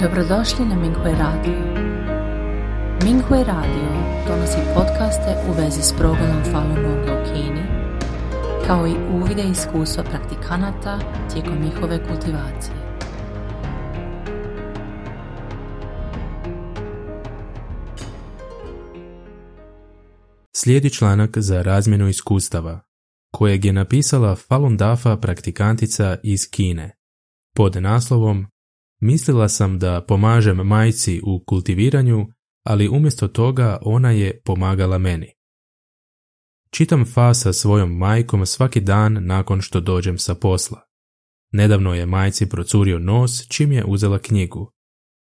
Dobrodošli na Minghui Radio. Minghui Radio donosi podcaste u vezi s progledom Falun Gonga u Kini, kao i uvide iskustva praktikanata tijekom njihove kultivacije. Slijedi članak za razmjenu iskustava, kojeg je napisala Falun Dafa praktikantica iz Kine, pod naslovom Mislila sam da pomažem majci u kultiviranju, ali umjesto toga ona je pomagala meni. Čitam fa sa svojom majkom svaki dan nakon što dođem sa posla. Nedavno je majci procurio nos čim je uzela knjigu.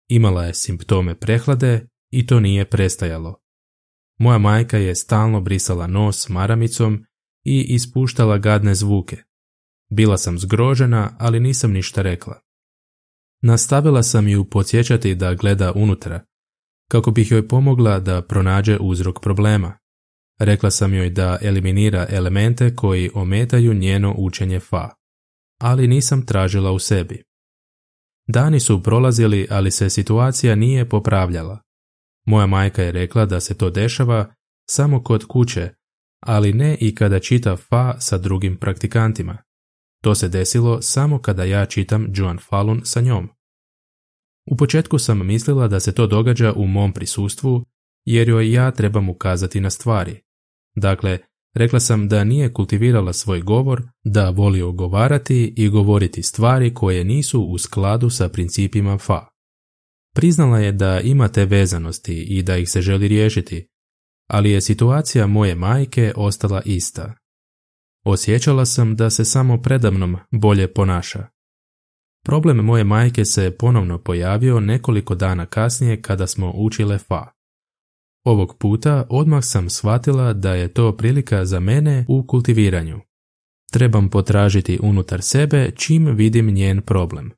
Imala je simptome prehlade i to nije prestajalo. Moja majka je stalno brisala nos maramicom i ispuštala gadne zvuke. Bila sam zgrožena, ali nisam ništa rekla. Nastavila sam ju podsjećati da gleda unutra, kako bih joj pomogla da pronađe uzrok problema. Rekla sam joj da eliminira elemente koji ometaju njeno učenje fa, ali nisam tražila u sebi. Dani su prolazili, ali se situacija nije popravljala. Moja majka je rekla da se to dešava samo kod kuće, ali ne i kada čita fa sa drugim praktikantima. To se desilo samo kada ja čitam Juan Falun sa njom. U početku sam mislila da se to događa u mom prisustvu, jer joj ja trebam ukazati na stvari. Dakle, rekla sam da nije kultivirala svoj govor, da voli ogovarati i govoriti stvari koje nisu u skladu sa principima fa. Priznala je da ima te vezanosti i da ih se želi riješiti, ali je situacija moje majke ostala ista. Osjećala sam da se samo predamnom bolje ponaša. Problem moje majke se ponovno pojavio nekoliko dana kasnije kada smo učile fa. Ovog puta odmah sam shvatila da je to prilika za mene u kultiviranju. Trebam potražiti unutar sebe čim vidim njen problem.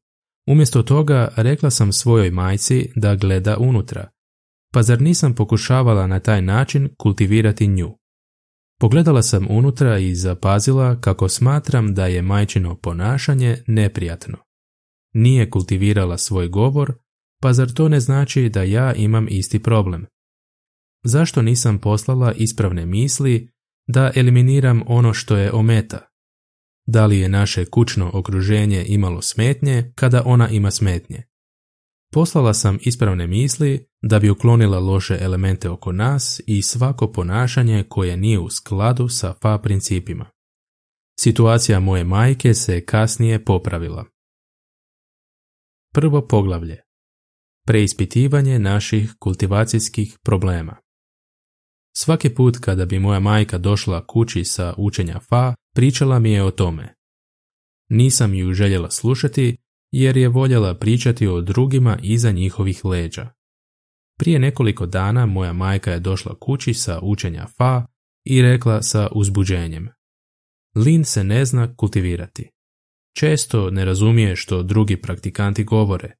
Umjesto toga rekla sam svojoj majci da gleda unutra. Pa zar nisam pokušavala na taj način kultivirati nju? Pogledala sam unutra i zapazila kako smatram da je majčino ponašanje neprijatno. Nije kultivirala svoj govor, pa zar to ne znači da ja imam isti problem? Zašto nisam poslala ispravne misli da eliminiram ono što je ometa? Da li je naše kućno okruženje imalo smetnje kada ona ima smetnje? Poslala sam ispravne misli da bi uklonila loše elemente oko nas i svako ponašanje koje nije u skladu sa fa principima. Situacija moje majke se kasnije popravila. Prvo poglavlje. Preispitivanje naših kultivacijskih problema. Svaki put kada bi moja majka došla kući sa učenja fa, pričala mi je o tome. Nisam ju željela slušati jer je voljela pričati o drugima iza njihovih leđa. Prije nekoliko dana moja majka je došla kući sa učenja fa i rekla sa uzbuđenjem. Lin se ne zna kultivirati. Često ne razumije što drugi praktikanti govore.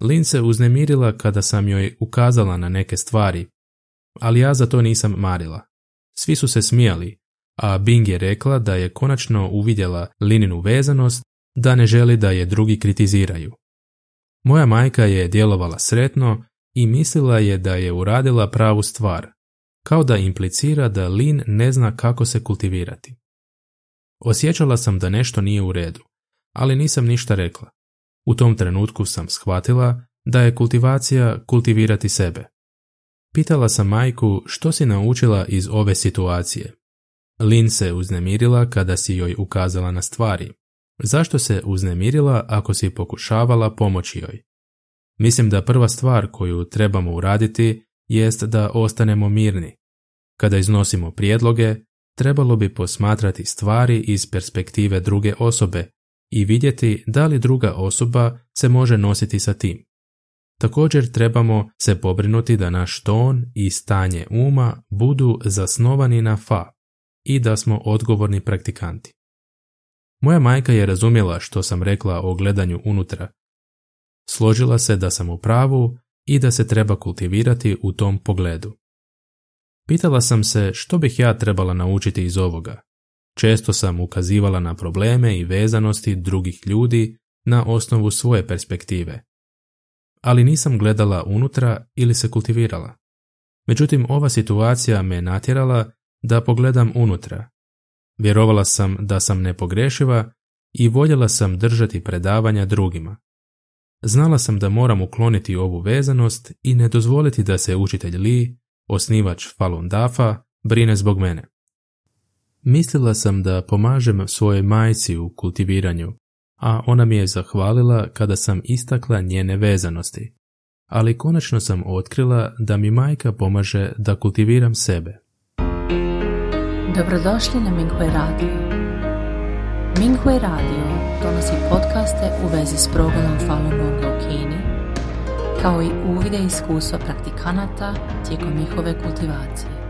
Lin se uznemirila kada sam joj ukazala na neke stvari, ali ja za to nisam marila. Svi su se smijali, a Bing je rekla da je konačno uvidjela Lininu vezanost, da ne želi da je drugi kritiziraju. Moja majka je djelovala sretno i mislila je da je uradila pravu stvar, kao da implicira da Lin ne zna kako se kultivirati. Osjećala sam da nešto nije u redu, ali nisam ništa rekla. U tom trenutku sam shvatila da je kultivacija kultivirati sebe. Pitala sam majku što si naučila iz ove situacije. Lin se uznemirila kada si joj ukazala na stvari. Zašto se uznemirila ako si pokušavala pomoći joj? Mislim da prva stvar koju trebamo uraditi jest da ostanemo mirni. Kada iznosimo prijedloge, trebalo bi posmatrati stvari iz perspektive druge osobe i vidjeti da li druga osoba se može nositi sa tim. Također trebamo se pobrinuti da naš ton i stanje uma budu zasnovani na fa i da smo odgovorni praktikanti. Moja majka je razumjela što sam rekla o gledanju unutra. Složila se da sam u pravu i da se treba kultivirati u tom pogledu. Pitala sam se što bih ja trebala naučiti iz ovoga. Često sam ukazivala na probleme i vezanosti drugih ljudi na osnovu svoje perspektive. ali nisam gledala unutra ili se kultivirala. Međutim, ova situacija me natjerala da pogledam unutra. Vjerovala sam da sam nepogrešiva i voljela sam držati predavanja drugima. Znala sam da moram ukloniti ovu vezanost i ne dozvoliti da se učitelj Lee, osnivač Falun Dafa, brine zbog mene. Mislila sam da pomažem svojoj majci u kultiviranju, a ona mi je zahvalila kada sam istakla njene vezanosti. Ali konačno sam otkrila da mi majka pomaže da kultiviram sebe. Dobrodošli na Minghui Radio. Minghui Radio donosi podcaste u vezi s progledom Falun Gonga u Kini, kao i uvide iskustva praktikanata tijekom njihove kultivacije.